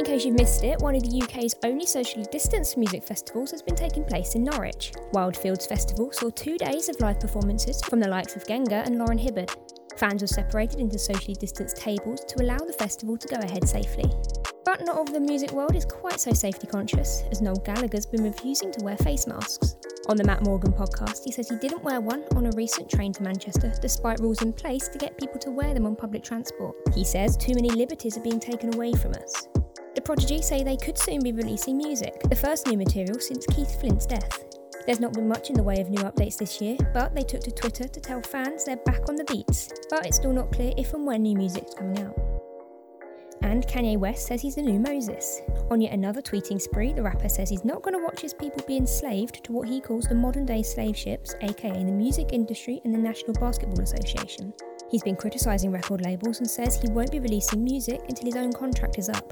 In case you've missed it, one of the UK's only socially distanced music festivals has been taking place in Norwich. Wildfields Festival saw two days of live performances from the likes of Gengahr and Lauren Hibberd. Fans were separated into socially distanced tables to allow the festival to go ahead safely. But not all of the music world is quite so safety conscious, as Noel Gallagher's been refusing to wear face masks. On the Matt Morgan podcast, he says he didn't wear one on a recent train to Manchester, despite rules in place to get people to wear them on public transport. He says too many liberties are being taken away from us. The Prodigy say they could soon be releasing music, the first new material since Keith Flint's death. There's not been much in the way of new updates this year, but they took to Twitter to tell fans they're back on the beats. But it's still not clear if and when new music's coming out. And Kanye West says he's the new Moses. On yet another tweeting spree, the rapper says he's not going to watch his people be enslaved to what he calls the modern day slave ships, aka the music industry and the National Basketball Association. He's been criticising record labels and says he won't be releasing music until his own contract is up.